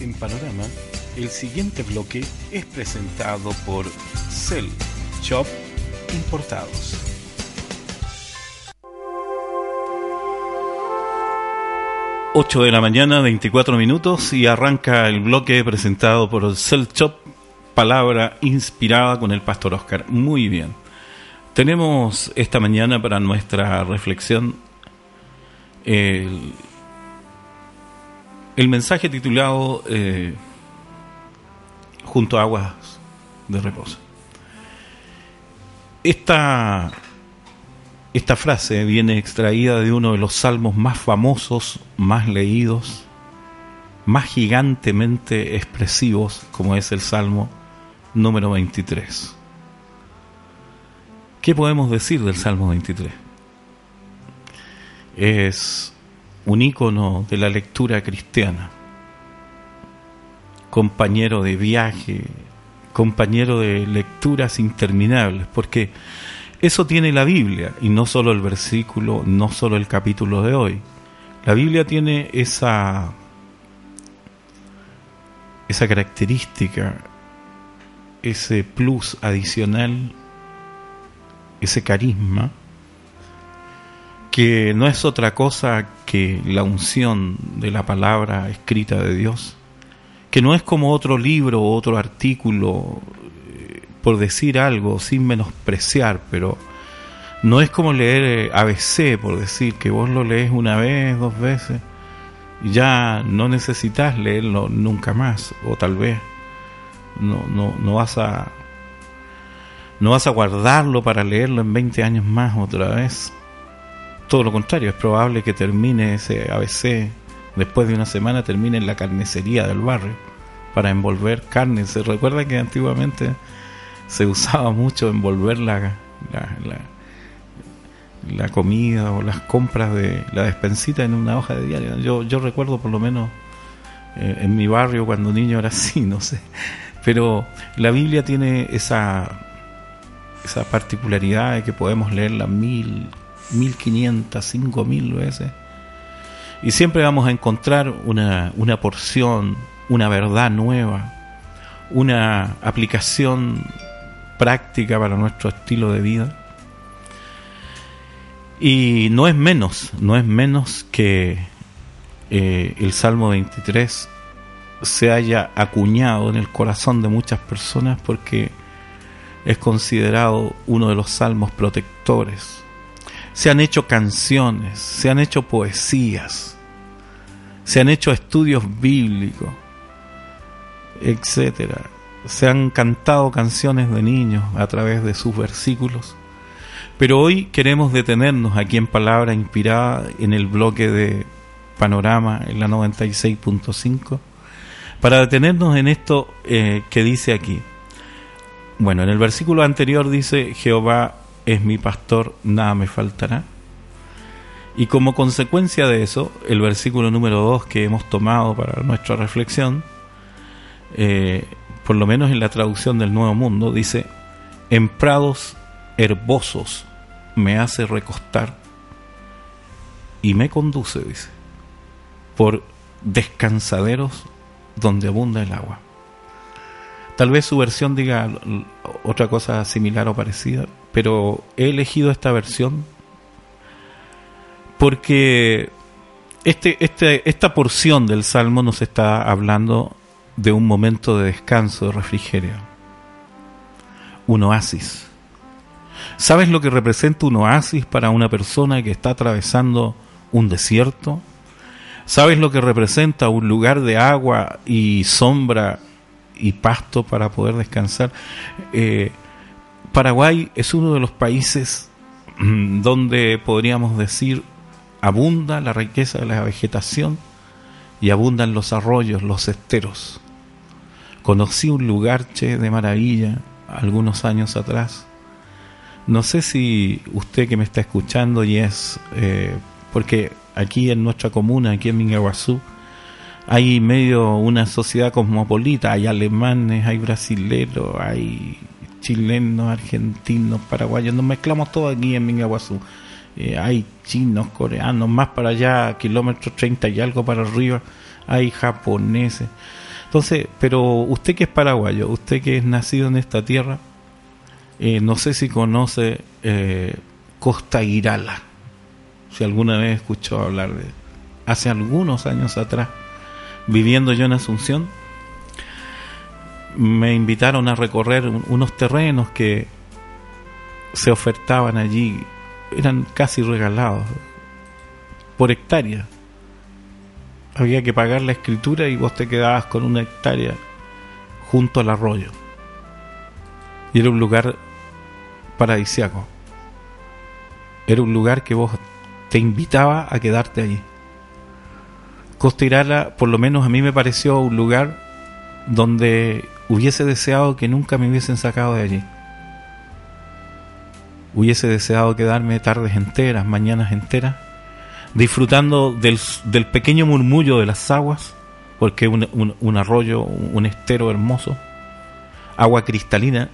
En Panorama, el siguiente bloque es presentado por Cell Shop Importados. Ocho de la mañana, 24 minutos y arranca el bloque presentado por Cell Shop, palabra inspirada con el pastor Oscar. Muy bien. Tenemos esta mañana para nuestra reflexión el, el mensaje titulado eh, Junto a aguas de reposo. Esta, esta frase viene extraída de uno de los salmos más famosos, más leídos, más gigantemente expresivos, como es el Salmo número 23. ¿Qué podemos decir del Salmo 23? Es un ícono de la lectura cristiana, compañero de viaje, compañero de lecturas interminables, porque eso tiene la Biblia, y no solo el versículo, no solo el capítulo de hoy. La Biblia tiene esa, esa característica, ese plus adicional, ese carisma, que no es otra cosa que la unción de la palabra escrita de Dios, que no es como otro libro o otro artículo, eh, por decir algo, sin menospreciar, pero no es como leer eh, ABC, por decir que vos lo lees una vez, dos veces, y ya no necesitas leerlo nunca más, o tal vez no, no, no vas a no vas a guardarlo para leerlo en 20 años más otra vez. Todo lo contrario, es probable que termine ese ABC después de una semana termine en la carnicería del barrio para envolver carne. Se recuerda que antiguamente se usaba mucho envolver la, la, la, comida o las compras de la despensita en una hoja de diario. Yo, yo recuerdo por lo menos eh, en mi barrio cuando niño era así, no sé. Pero la Biblia tiene esa, esa particularidad de que podemos leerla mil, mil quinientas, cinco mil veces y siempre vamos a encontrar una, una porción, una verdad nueva, una aplicación práctica para nuestro estilo de vida. Y no es menos, no es menos que eh, el Salmo 23 se haya acuñado en el corazón de muchas personas porque es considerado uno de los salmos protectores se han hecho canciones, se han hecho poesías, se han hecho estudios bíblicos, etcétera. Se han cantado canciones de niños a través de sus versículos. Pero hoy queremos detenernos aquí en Palabra Inspirada en el bloque de Panorama en la 96.5 para detenernos en esto eh, que dice aquí. Bueno, en el versículo anterior dice Jehová es mi pastor, nada me faltará. Y como consecuencia de eso, el versículo número 2 que hemos tomado para nuestra reflexión, eh, por lo menos en la traducción del Nuevo Mundo, dice, en prados herbosos me hace recostar y me conduce, dice, por descansaderos donde abunda el agua. Tal vez su versión diga otra cosa similar o parecida, pero he elegido esta versión porque este, este, esta porción del Salmo nos está hablando de un momento de descanso, de refrigerio, un oasis. ¿Sabes lo que representa un oasis para una persona que está atravesando un desierto? ¿Sabes lo que representa un lugar de agua y sombra y pasto para poder descansar? Eh, Paraguay es uno de los países mm, donde podríamos decir abunda la riqueza de la vegetación y abundan los arroyos, los esteros. Conocí un lugar, che, de maravilla, algunos años atrás. No sé si usted que me está escuchando y es, eh, porque aquí en nuestra comuna, aquí en Mingaguazú, hay medio una sociedad cosmopolita, hay alemanes, hay brasileros, hay chilenos, argentinos, paraguayos, nos mezclamos todos aquí en Mingaguazú. Eh, hay chinos, coreanos, más para allá, kilómetros 30 y algo para arriba, hay japoneses. Entonces, pero usted que es paraguayo, usted que es nacido en esta tierra, eh, no sé si conoce eh, Costa Irala, si alguna vez escuchó hablar de hace algunos años atrás, viviendo yo en Asunción, me invitaron a recorrer unos terrenos que se ofertaban allí eran casi regalados por hectárea. Había que pagar la escritura y vos te quedabas con una hectárea junto al arroyo. Y era un lugar paradisiaco. Era un lugar que vos te invitaba a quedarte allí. Costa Irala, por lo menos a mí me pareció un lugar donde hubiese deseado que nunca me hubiesen sacado de allí. Hubiese deseado quedarme tardes enteras, mañanas enteras, disfrutando del, pequeño murmullo de las aguas, porque es un, arroyo, un estero hermoso, agua cristalina.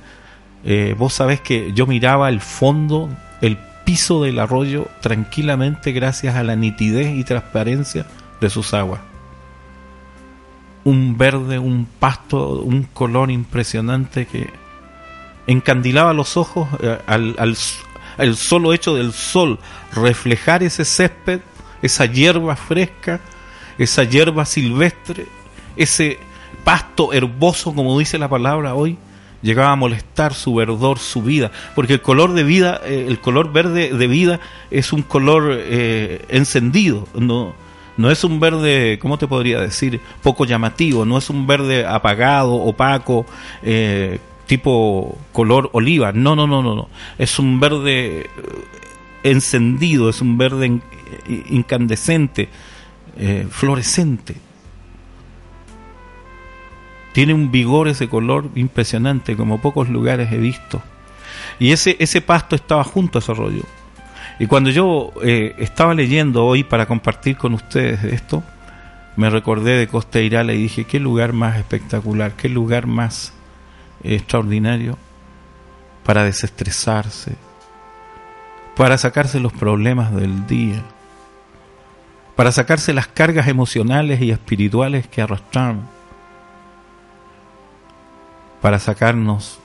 Eh, vos sabés que yo miraba el fondo, el piso del arroyo tranquilamente gracias a la nitidez y transparencia de sus aguas. Un verde, un pasto, un color impresionante que encandilaba los ojos eh, al, solo hecho del sol reflejar ese césped, esa hierba fresca, esa hierba silvestre, ese pasto herboso, como dice la palabra hoy, llegaba a molestar su verdor, su vida, porque el color de vida, eh, el color verde de vida es un color eh, encendido, no, no es un verde, ¿cómo te podría decir? Poco llamativo, no es un verde apagado, opaco, eh, tipo color oliva. No, no, no, no, no. Es un verde eh, encendido, es un verde incandescente, eh, fluorescente. Tiene un vigor ese color impresionante, como pocos lugares he visto. Y ese, ese pasto estaba junto a ese arroyo. Y cuando yo eh, estaba leyendo hoy para compartir con ustedes esto, me recordé de Costa Irala y dije, qué lugar más espectacular, qué lugar más extraordinario para desestresarse, para sacarse los problemas del día, para sacarse las cargas emocionales y espirituales que arrastramos, para sacarnos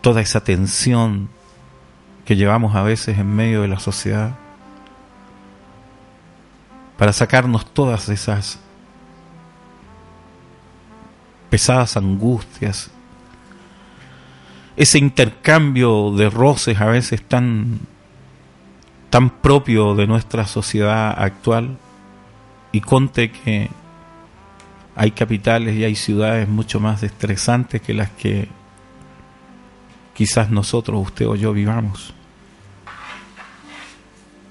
toda esa tensión que llevamos a veces en medio de la sociedad, para sacarnos todas esas pesadas angustias ese intercambio de roces a veces tan, tan propio de nuestra sociedad actual. Y conte que hay capitales y hay ciudades mucho más estresantes que las que quizás nosotros, usted o yo vivamos.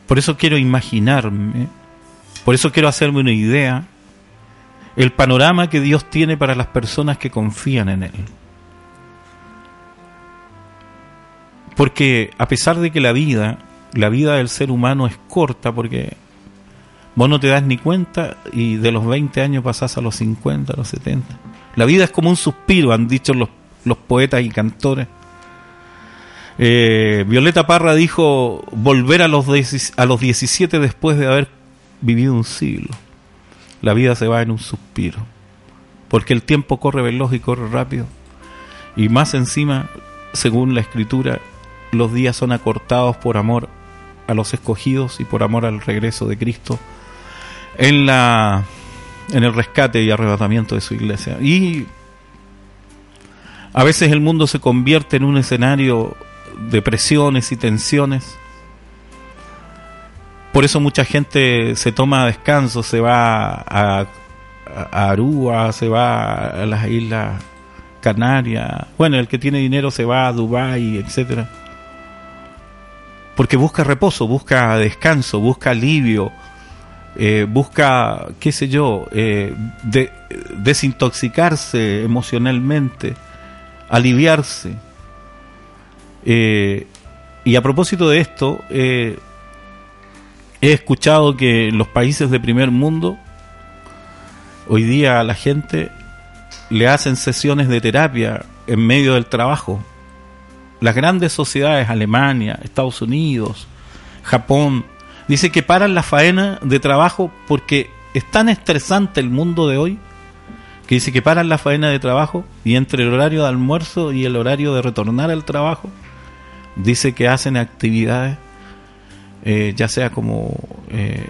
Por eso quiero imaginarme, por eso quiero hacerme una idea, el panorama que Dios tiene para las personas que confían en Él. Porque a pesar de que la vida, la vida del ser humano es corta, porque vos no te das ni cuenta y de los 20 años pasás a los 50, a los 70. La vida es como un suspiro, han dicho los, los poetas y cantores. Eh, Violeta Parra dijo volver a los, a los 17 después de haber vivido un siglo. La vida se va en un suspiro, porque el tiempo corre veloz y corre rápido. Y más encima, según la escritura, los días son acortados por amor a los escogidos y por amor al regreso de Cristo en la en el rescate y arrebatamiento de su iglesia. Y a veces el mundo se convierte en un escenario de presiones y tensiones. Por eso mucha gente se toma descanso, se va a, a Aruba, se va a las islas Canarias. Bueno, el que tiene dinero se va a Dubái, etcétera porque busca reposo, busca descanso, busca alivio, eh, busca, qué sé yo, eh, de, desintoxicarse emocionalmente, aliviarse. Eh, y a propósito de esto, he escuchado que los países de primer mundo, hoy día a la gente le hacen sesiones de terapia en medio del trabajo. Las grandes sociedades, Alemania, Estados Unidos, Japón, Dice que paran la faena de trabajo porque es tan estresante el mundo de hoy que dice que paran la faena de trabajo y entre el horario de almuerzo y el horario de retornar al trabajo, dice que hacen actividades eh, ya sea como eh,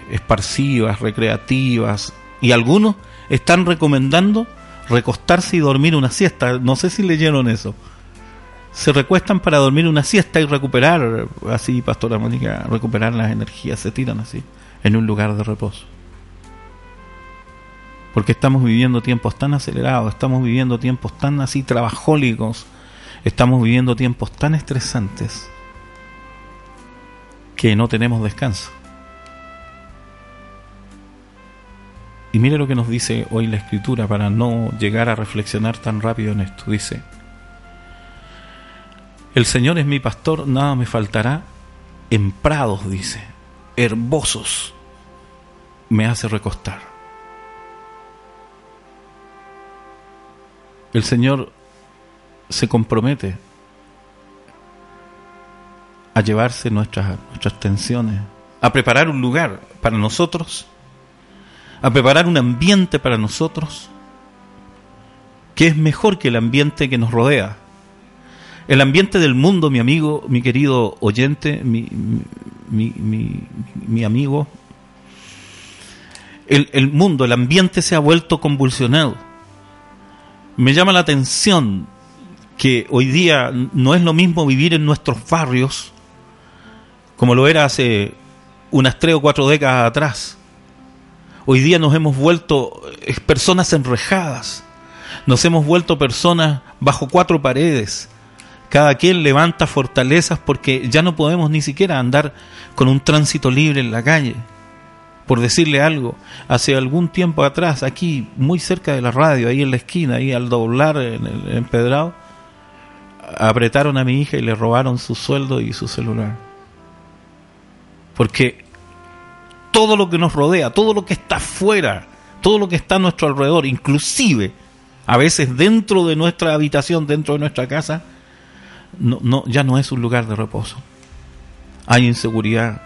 recreativas, y algunos están recomendando recostarse y dormir una siesta. No sé si leyeron eso se recuestan para dormir una siesta y recuperar, así, Pastora Mónica, recuperar las energías, se tiran así, en un lugar de reposo. Porque estamos viviendo tiempos tan acelerados, estamos viviendo tiempos tan así trabajólicos, estamos viviendo tiempos tan estresantes que no tenemos descanso. Y mire lo que nos dice hoy la escritura para no llegar a reflexionar tan rápido en esto. Dice, el Señor es mi pastor, nada me faltará. En prados, dice, herbosos, me hace recostar. El Señor se compromete a llevarse nuestras, nuestras tensiones, a preparar un lugar para nosotros, a preparar un ambiente para nosotros, que es mejor que el ambiente que nos rodea el ambiente del mundo, mi amigo, mi querido oyente, mi, mi, amigo, el, el, mundo, el ambiente se ha vuelto convulsionado. Me llama la atención que hoy día no es lo mismo vivir en nuestros barrios como lo era hace unas tres o cuatro décadas atrás. Hoy día nos hemos vuelto eh, personas enrejadas, nos hemos vuelto personas bajo cuatro paredes, cada quien levanta fortalezas porque ya no podemos ni siquiera andar con un tránsito libre en la calle. Por decirle algo, hace algún tiempo atrás, aquí muy cerca de la radio, ahí en la esquina, ahí al doblar en el empedrado, apretaron a mi hija y le robaron su sueldo y su celular. Porque todo lo que nos rodea, todo lo que está afuera, todo lo que está a nuestro alrededor, inclusive a veces dentro de nuestra habitación, dentro de nuestra casa, no, ya no es un lugar de reposo. Hay inseguridad.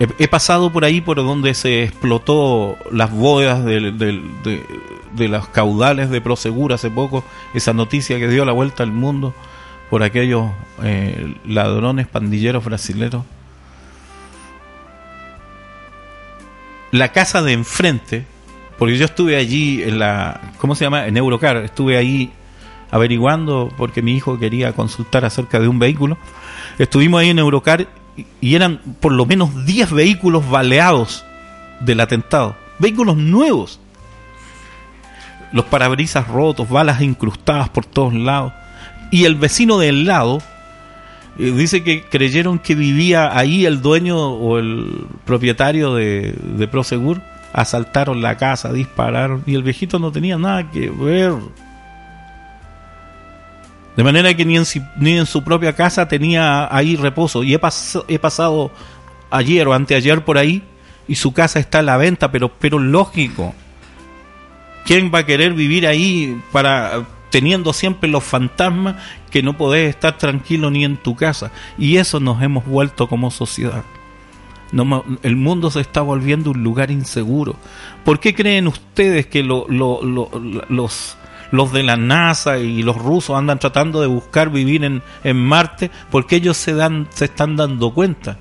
He, pasado por ahí por donde se explotó las bodas de, de, los caudales de Prosegur hace poco, esa noticia que dio la vuelta al mundo por aquellos eh, ladrones pandilleros brasileños. La casa de enfrente, porque yo estuve allí en la, ¿cómo se llama? En Eurocar, estuve ahí averiguando porque mi hijo quería consultar acerca de un vehículo. Estuvimos ahí en Eurocar y eran por lo menos 10 vehículos baleados del atentado. Vehículos nuevos. Los parabrisas rotos, balas incrustadas por todos lados. Y el vecino del lado eh, dice que creyeron que vivía ahí el dueño o el propietario de, de Prosegur. Asaltaron la casa, dispararon y el viejito no tenía nada que ver de manera que ni en, ni en su propia casa tenía ahí reposo. Y he, pasado ayer o anteayer por ahí y su casa está a la venta, pero, pero lógico. ¿Quién va a querer vivir ahí para teniendo siempre los fantasmas que no podés estar tranquilo ni en tu casa? Y eso nos hemos vuelto como sociedad. el mundo se está volviendo un lugar inseguro. ¿Por qué creen ustedes que los los de la NASA y los rusos andan tratando de buscar vivir en, en Marte porque ellos se, dan, se están dando cuenta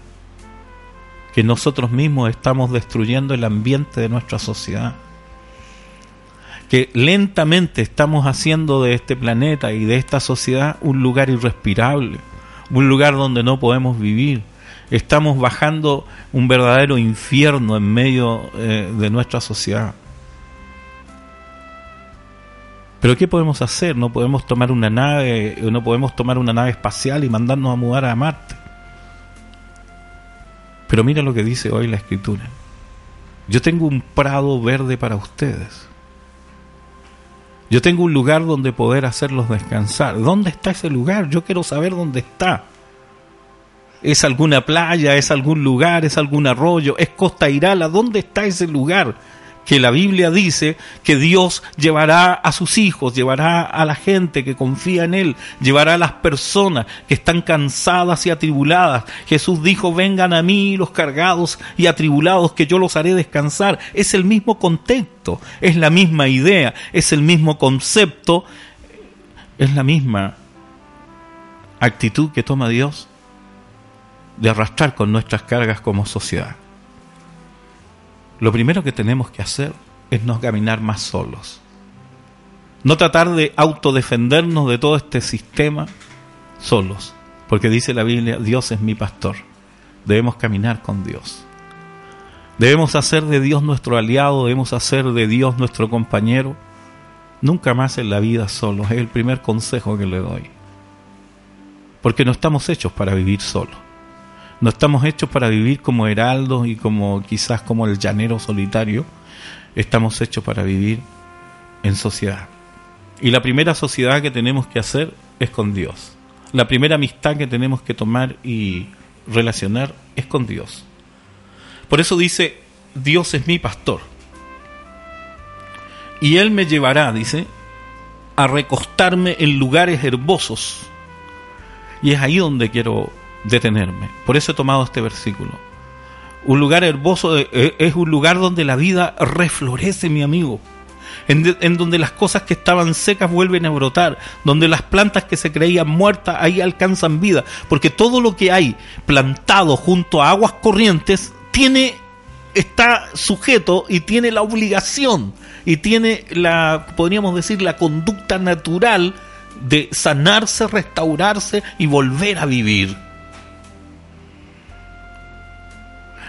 que nosotros mismos estamos destruyendo el ambiente de nuestra sociedad. Que lentamente estamos haciendo de este planeta y de esta sociedad un lugar irrespirable, un lugar donde no podemos vivir. Estamos bajando un verdadero infierno en medio eh, de nuestra sociedad. Pero ¿qué podemos hacer? No podemos tomar una nave, no podemos tomar una nave espacial y mandarnos a mudar a Marte. Pero mira lo que dice hoy la escritura. Yo tengo un prado verde para ustedes. Yo tengo un lugar donde poder hacerlos descansar. ¿Dónde está ese lugar? Yo quiero saber dónde está. ¿Es alguna playa? ¿Es algún lugar? ¿Es algún arroyo? ¿Es Costa Irala? ¿Dónde está ese lugar? Que la Biblia dice que Dios llevará a sus hijos, llevará a la gente que confía en Él, llevará a las personas que están cansadas y atribuladas. Jesús dijo, vengan a mí los cargados y atribulados, que yo los haré descansar. Es el mismo contexto, es la misma idea, es el mismo concepto, es la misma actitud que toma Dios de arrastrar con nuestras cargas como sociedad. Lo primero que tenemos que hacer es no caminar más solos. No tratar de autodefendernos de todo este sistema solos. Porque dice la Biblia, Dios es mi pastor. Debemos caminar con Dios. Debemos hacer de Dios nuestro aliado, debemos hacer de Dios nuestro compañero. Nunca más en la vida solos. Es el primer consejo que le doy. Porque no estamos hechos para vivir solos. No estamos hechos para vivir como heraldos y como quizás como el llanero solitario. Estamos hechos para vivir en sociedad. Y la primera sociedad que tenemos que hacer es con Dios. La primera amistad que tenemos que tomar y relacionar es con Dios. Por eso dice, Dios es mi pastor. Y Él me llevará, dice, a recostarme en lugares herbosos. Y es ahí donde quiero detenerme. Por eso he tomado este versículo. Un lugar hermoso eh, es un lugar donde la vida reflorece, mi amigo. En, donde las cosas que estaban secas vuelven a brotar, donde las plantas que se creían muertas ahí alcanzan vida, porque todo lo que hay plantado junto a aguas corrientes tiene está sujeto y tiene la obligación y tiene la podríamos decir la conducta natural de sanarse, restaurarse y volver a vivir.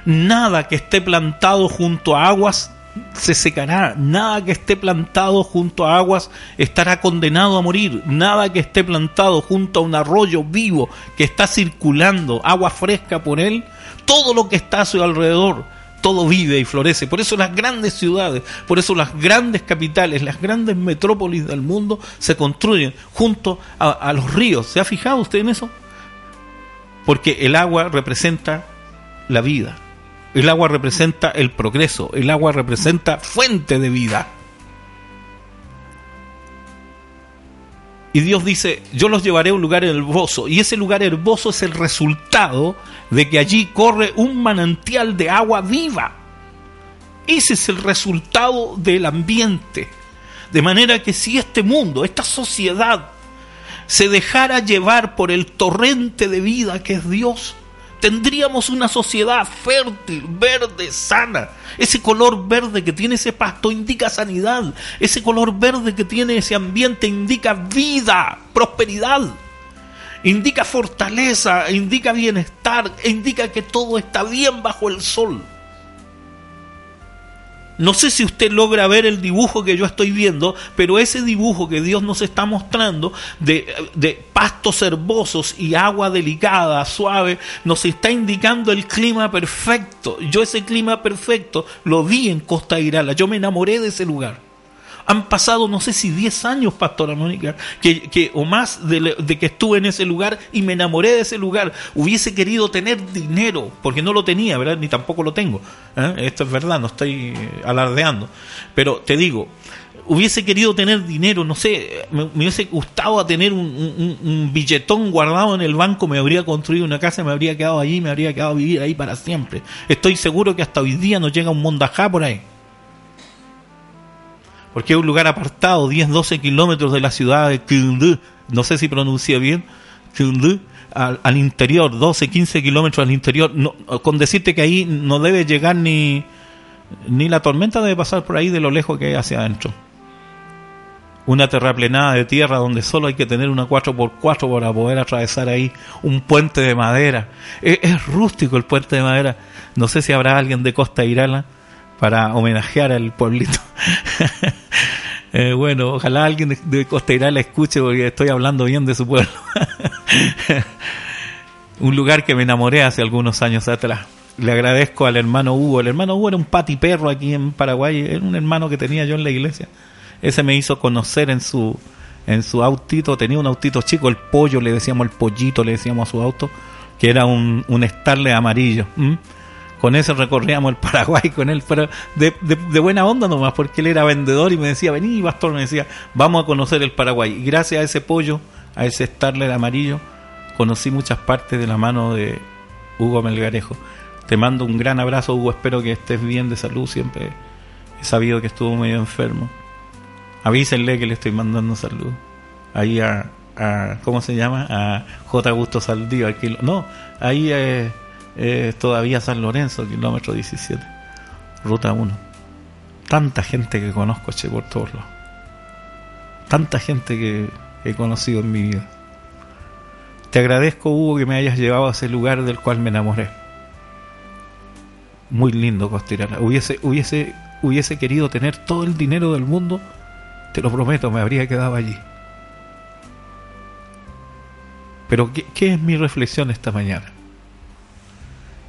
Nada que esté plantado junto a aguas se secará, nada que esté plantado junto a aguas estará condenado a morir, nada que esté plantado junto a un arroyo vivo que está circulando agua fresca por él, todo lo que está a su alrededor, todo vive y florece. Por eso las grandes ciudades, por eso las grandes capitales, las grandes metrópolis del mundo se construyen junto a, a los ríos. ¿Se ha fijado usted en eso? Porque el agua representa la vida. El agua representa el progreso, el agua representa fuente de vida. Y Dios dice, yo los llevaré a un lugar herboso. Y ese lugar herboso es el resultado de que allí corre un manantial de agua viva. Ese es el resultado del ambiente. De manera que si este mundo, esta sociedad, se dejara llevar por el torrente de vida que es Dios, tendríamos una sociedad fértil, verde, sana. Ese color verde que tiene ese pasto indica sanidad. Ese color verde que tiene ese ambiente indica vida, prosperidad. Indica fortaleza, indica bienestar, indica que todo está bien bajo el sol. No sé si usted logra ver el dibujo que yo estoy viendo, pero ese dibujo que Dios nos está mostrando de, de, pastos herbosos y agua delicada, suave, nos está indicando el clima perfecto. Yo ese clima perfecto lo vi en Costa Irala, yo me enamoré de ese lugar. Han pasado, no sé si 10 años, Pastora Mónica, que, o más de, que estuve en ese lugar y me enamoré de ese lugar. Hubiese querido tener dinero, porque no lo tenía, ¿verdad? Ni tampoco lo tengo. ¿eh? Esto es verdad, no estoy alardeando. Pero te digo, hubiese querido tener dinero, no sé, me, hubiese gustado tener un, un, billetón guardado en el banco, me habría construido una casa, me habría quedado allí, me habría quedado a vivir ahí para siempre. Estoy seguro que hasta hoy día nos llega un mondajá por ahí porque es un lugar apartado, 10, 12 kilómetros de la ciudad de Kildu, no sé si pronuncia bien, Kildu, al, interior, 12, 15 kilómetros al interior, con decirte que ahí no debe llegar ni, ni la tormenta debe pasar por ahí de lo lejos que hay hacia adentro. Una terraplenada de tierra donde solo hay que tener una 4x4 para poder atravesar ahí un puente de madera. Es, es rústico el puente de madera. No sé si habrá alguien de Costa Irala para homenajear al pueblito. eh, bueno, ojalá alguien de, de Costa la escuche porque estoy hablando bien de su pueblo. Un lugar que me enamoré hace algunos años atrás. le agradezco al hermano Hugo. El hermano Hugo era un patiperro aquí en Paraguay, era un hermano que tenía yo en la iglesia. Ese me hizo conocer en su en su autito, tenía un autito chico, el pollo, le decíamos el pollito, le decíamos a su auto, que era un, un Starlet amarillo. Con ese recorríamos el Paraguay con él, pero de, buena onda nomás, porque él era vendedor y me decía, vení, pastor, me decía, vamos a conocer el Paraguay. Y gracias a ese pollo, a ese Starlet amarillo, conocí muchas partes de la mano de Hugo Melgarejo. Te mando un gran abrazo, Hugo. Espero que estés bien de salud. Siempre he sabido que estuvo medio enfermo. Avísenle que le estoy mandando salud. Ahí a, ¿cómo se llama? A J. Augusto Saldívar. No, ahí todavía San Lorenzo, kilómetro 17. Ruta 1. Tanta gente que conozco, che, por todos lados. Tanta gente que he conocido en mi vida. Te agradezco, Hugo, que me hayas llevado a ese lugar del cual me enamoré muy lindo Costirana. Hubiese, hubiese, hubiese querido tener todo el dinero del mundo, te lo prometo, me habría quedado allí. Pero ¿qué, ¿qué, es mi reflexión esta mañana?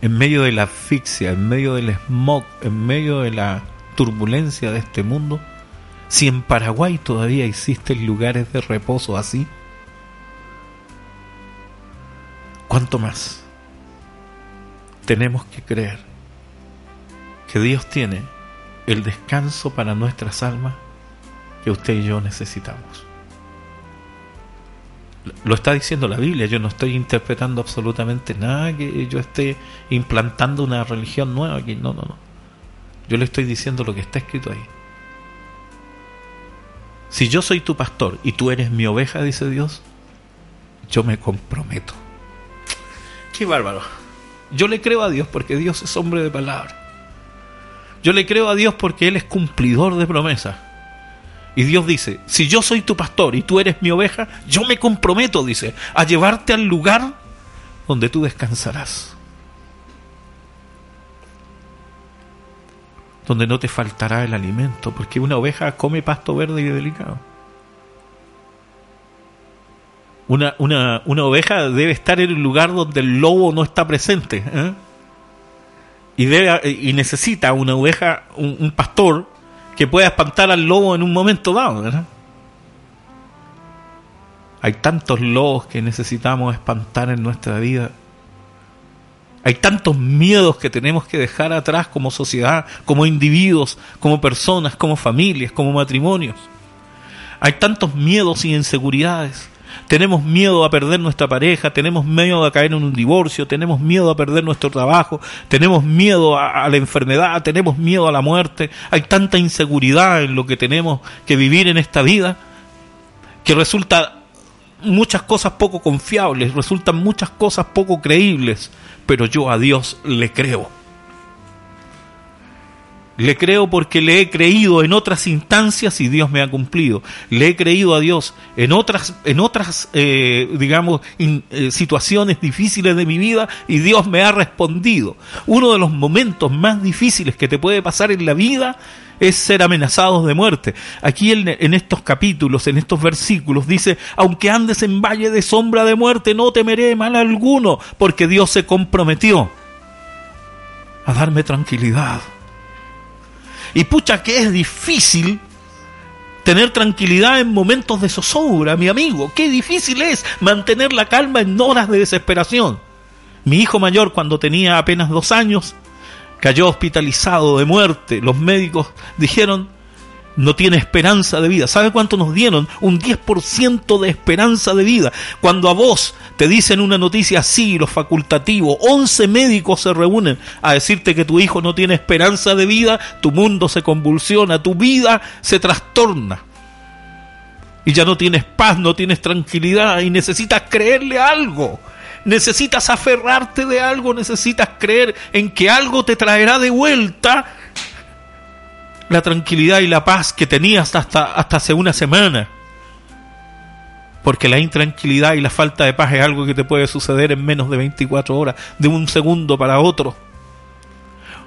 En medio de la asfixia, en medio del smog, en medio de la turbulencia de este mundo, si en Paraguay todavía existen lugares de reposo así, ¿cuánto más? Tenemos que creer que Dios tiene el descanso para nuestras almas que usted y yo necesitamos. Lo está diciendo la Biblia, yo no estoy interpretando absolutamente nada que yo esté implantando una religión nueva aquí, no, no, no. Yo le estoy diciendo lo que está escrito ahí. Si yo soy tu pastor y tú eres mi oveja, dice Dios, yo me comprometo. Qué bárbaro. Yo le creo a Dios porque Dios es hombre de palabra. Yo le creo a Dios porque Él es cumplidor de promesas. Y Dios dice, si yo soy tu pastor y tú eres mi oveja, yo me comprometo, dice, a llevarte al lugar donde tú descansarás. Donde no te faltará el alimento, porque una oveja come pasto verde y delicado. Una, una, una oveja debe estar en el lugar donde el lobo no está presente. ¿eh? y, debe, y necesita una oveja, un, pastor que pueda espantar al lobo en un momento dado. ¿verdad? Hay tantos lobos que necesitamos espantar en nuestra vida. Hay tantos miedos que tenemos que dejar atrás como sociedad, como individuos, como personas, como familias, como matrimonios. Hay tantos miedos y inseguridades tenemos miedo a perder nuestra pareja, tenemos miedo a caer en un divorcio, tenemos miedo a perder nuestro trabajo, tenemos miedo a, la enfermedad, tenemos miedo a la muerte. Hay tanta inseguridad en lo que tenemos que vivir en esta vida que resulta muchas cosas poco confiables, resultan muchas cosas poco creíbles, pero yo a Dios le creo. Le creo porque le he creído en otras instancias y Dios me ha cumplido. Le he creído a Dios en otras, en otras eh, digamos, eh, situaciones difíciles de mi vida y Dios me ha respondido. Uno de los momentos más difíciles que te puede pasar en la vida es ser amenazados de muerte. Aquí en, en, estos capítulos, en estos versículos, dice, aunque andes en valle de sombra de muerte, no temeré mal alguno, porque Dios se comprometió a darme tranquilidad y pucha que es difícil tener tranquilidad en momentos de zozobra, mi amigo. Qué difícil es mantener la calma en horas de desesperación. Mi hijo mayor, cuando tenía apenas dos años, cayó hospitalizado de muerte. Los médicos dijeron, no tiene esperanza de vida. ¿Sabe cuánto nos dieron? Un 10% de esperanza de vida. Cuando a vos te dicen una noticia así, los facultativos, 11 médicos se reúnen a decirte que tu hijo no tiene esperanza de vida, tu mundo se convulsiona, tu vida se trastorna. Y ya no tienes paz, no tienes tranquilidad y necesitas creerle algo. Necesitas aferrarte de algo, necesitas creer en que algo te traerá de vuelta la tranquilidad y la paz que tenías hasta, hasta hace una semana. Porque la intranquilidad y la falta de paz es algo que te puede suceder en menos de 24 horas, de un segundo para otro.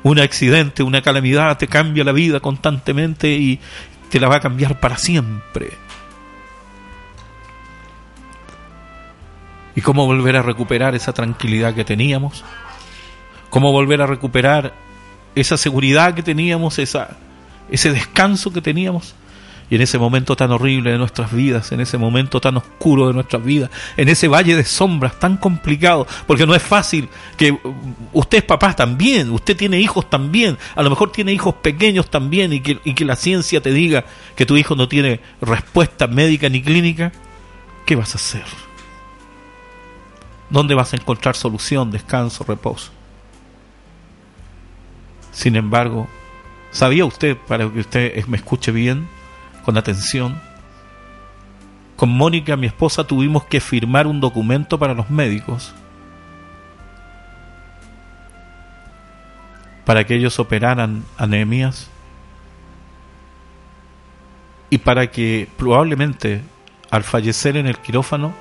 Un accidente, una calamidad te cambia la vida constantemente y te la va a cambiar para siempre. ¿Y cómo volver a recuperar esa tranquilidad que teníamos? cómo volver a recuperar esa seguridad que teníamos, esa, ese descanso que teníamos. Y en ese momento tan horrible de nuestras vidas, en ese momento tan oscuro de nuestras vidas, en ese valle de sombras tan complicado, porque no es fácil que usted es papá también, usted tiene hijos también, a lo mejor tiene hijos pequeños también y que, y que la ciencia te diga que tu hijo no tiene respuesta médica ni clínica, ¿qué vas a hacer? ¿Dónde vas a encontrar solución, descanso, reposo? Sin embargo, ¿sabía usted, para que usted me escuche bien, con atención? Con Mónica, mi esposa, tuvimos que firmar un documento para los médicos para que ellos operaran anemias y para que probablemente al fallecer en el quirófano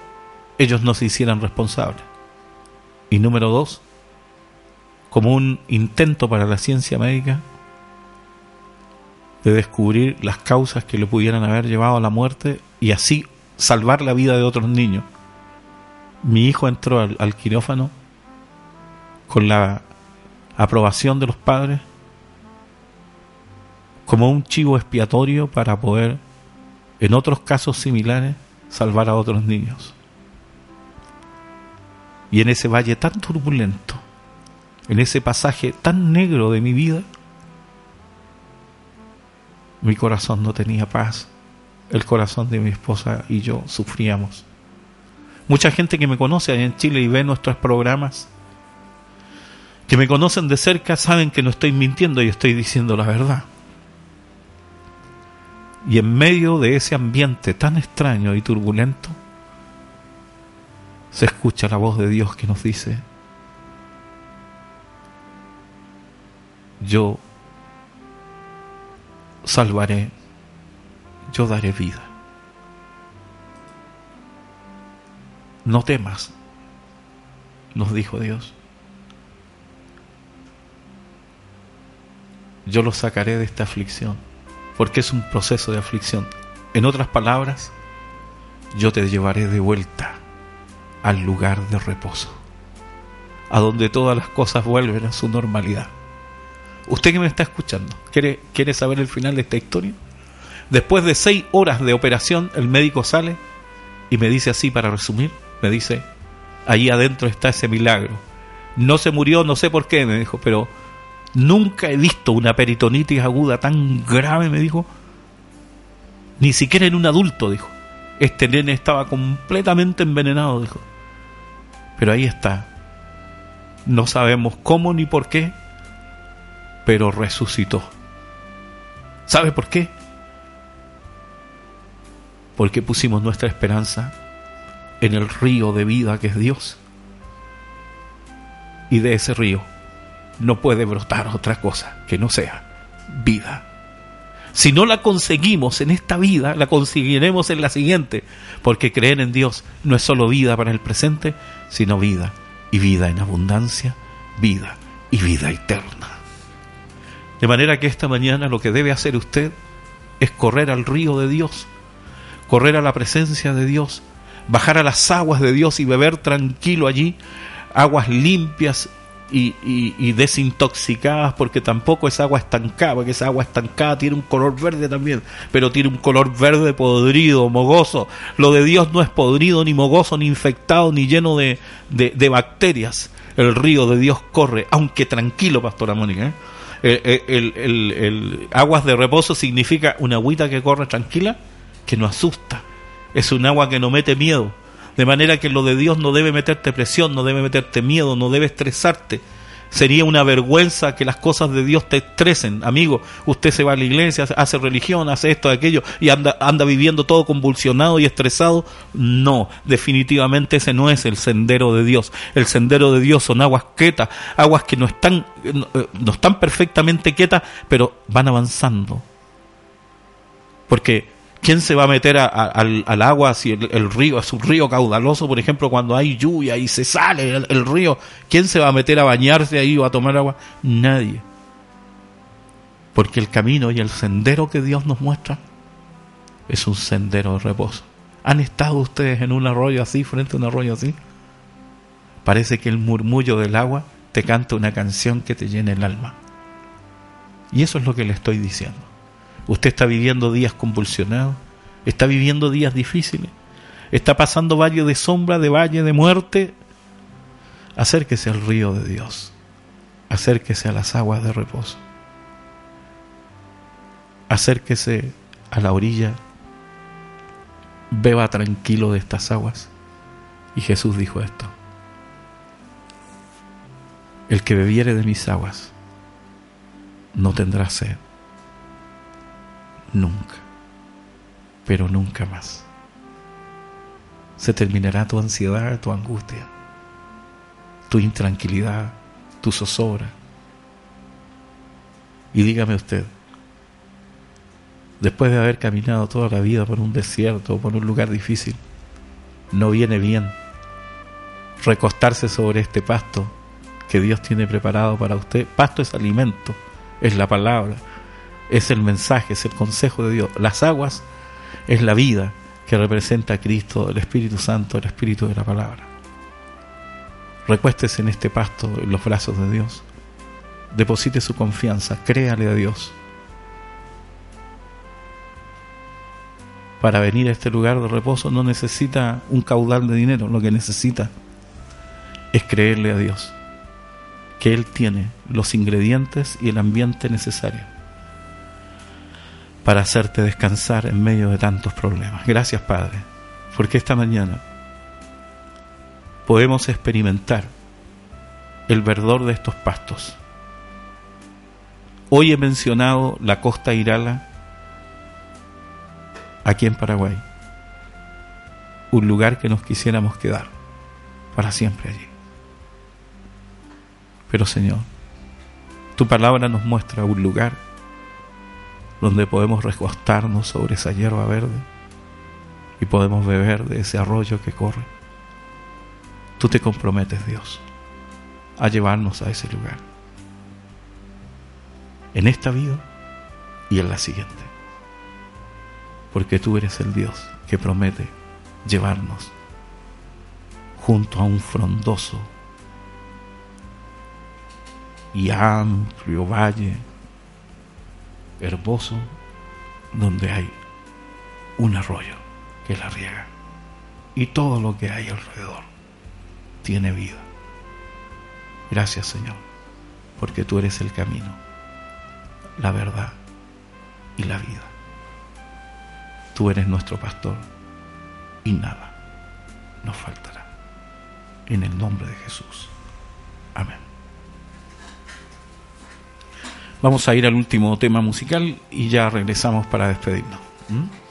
ellos no se hicieran responsables. Y número dos, como un intento para la ciencia médica de descubrir las causas que le pudieran haber llevado a la muerte y así salvar la vida de otros niños. Mi hijo entró al, al quirófano con la aprobación de los padres como un chivo expiatorio para poder, en otros casos similares, salvar a otros niños. Y en ese valle tan turbulento, en ese pasaje tan negro de mi vida, mi corazón no tenía paz. El corazón de mi esposa y yo sufríamos. Mucha gente que me conoce allá en Chile y ve nuestros programas, que me conocen de cerca, saben que no estoy mintiendo y estoy diciendo la verdad. Y en medio de ese ambiente tan extraño y turbulento, se escucha la voz de Dios que nos dice, yo salvaré, yo daré vida. No temas, nos dijo Dios. Yo lo sacaré de esta aflicción, porque es un proceso de aflicción. En otras palabras, yo te llevaré de vuelta al lugar de reposo, a donde todas las cosas vuelven a su normalidad. Usted que me está escuchando, ¿quiere, ¿quiere saber el final de esta historia? Después de seis horas de operación, el médico sale y me dice así para resumir, me dice, ahí adentro está ese milagro. No se murió, no sé por qué, me dijo, pero nunca he visto una peritonitis aguda tan grave, me dijo. Ni siquiera en un adulto, dijo. Este nene estaba completamente envenenado, dijo. Pero ahí está. No sabemos cómo ni por qué, pero resucitó. ¿Sabe por qué? Porque pusimos nuestra esperanza en el río de vida que es Dios. Y de ese río no puede brotar otra cosa que no sea vida. Si no la conseguimos en esta vida, la conseguiremos en la siguiente, porque creer en Dios no es solo vida para el presente, sino vida y vida en abundancia, vida y vida eterna. De manera que esta mañana lo que debe hacer usted es correr al río de Dios, correr a la presencia de Dios, bajar a las aguas de Dios y beber tranquilo allí, aguas limpias y, desintoxicadas, porque tampoco es agua estancada, porque esa agua estancada tiene un color verde también, pero tiene un color verde podrido, mogoso. Lo de Dios no es podrido, ni mogoso, ni infectado, ni lleno de, de, de bacterias. El río de Dios corre, aunque tranquilo, Pastora Mónica. ¿eh? El, el, el, aguas de reposo significa una agüita que corre tranquila, que no asusta. Es un agua que no mete miedo. De manera que lo de Dios no debe meterte presión, no debe meterte miedo, no debe estresarte. Sería una vergüenza que las cosas de Dios te estresen. Amigo, usted se va a la iglesia, hace religión, hace esto, aquello y anda, anda viviendo todo convulsionado y estresado. No, definitivamente ese no es el sendero de Dios. El sendero de Dios son aguas quietas, aguas que no están, no están perfectamente quietas, pero van avanzando. Porque ¿Quién se va a meter al, agua si el, río es un río caudaloso, por ejemplo, cuando hay lluvia y se sale el, el, río? ¿Quién se va a meter a bañarse ahí o a tomar agua? Nadie. Porque el camino y el sendero que Dios nos muestra es un sendero de reposo. ¿Han estado ustedes en un arroyo así, frente a un arroyo así? Parece que el murmullo del agua te canta una canción que te llene el alma. Y eso es lo que le estoy diciendo. Usted está viviendo días convulsionados, está viviendo días difíciles, está pasando valle de sombra, de valle de muerte. Acérquese al río de Dios, acérquese a las aguas de reposo, acérquese a la orilla, beba tranquilo de estas aguas. Y Jesús dijo esto, el que bebiere de mis aguas no tendrá sed, nunca, pero nunca más. Se terminará tu ansiedad, tu angustia, tu intranquilidad, tu zozobra. Y dígame usted, después de haber caminado toda la vida por un desierto o por un lugar difícil, no viene bien recostarse sobre este pasto que Dios tiene preparado para usted. Pasto es alimento, es la palabra, es el mensaje, es el consejo de Dios. Las aguas es la vida que representa a Cristo, el Espíritu Santo, el Espíritu de la palabra. Recuéstese en este pasto, en los brazos de Dios. Deposite su confianza, créale a Dios. Para venir a este lugar de reposo no necesita un caudal de dinero, lo que necesita es creerle a Dios, que Él tiene los ingredientes y el ambiente necesario para hacerte descansar en medio de tantos problemas. Gracias Padre, porque esta mañana podemos experimentar el verdor de estos pastos. Hoy he mencionado la costa Irala aquí en Paraguay, un lugar que nos quisiéramos quedar para siempre allí. Pero Señor, tu palabra nos muestra un lugar donde podemos recostarnos sobre esa hierba verde y podemos beber de ese arroyo que corre. Tú te comprometes, Dios, a llevarnos a ese lugar. En esta vida y en la siguiente. Porque tú eres el Dios que promete llevarnos junto a un frondoso y amplio valle hermoso donde hay un arroyo que la riega y todo lo que hay alrededor tiene vida. Gracias Señor, porque tú eres el camino, la verdad y la vida. Tú eres nuestro pastor y nada nos faltará. En el nombre de Jesús. Amén. Vamos a ir al último tema musical y ya regresamos para despedirnos. ¿Mm?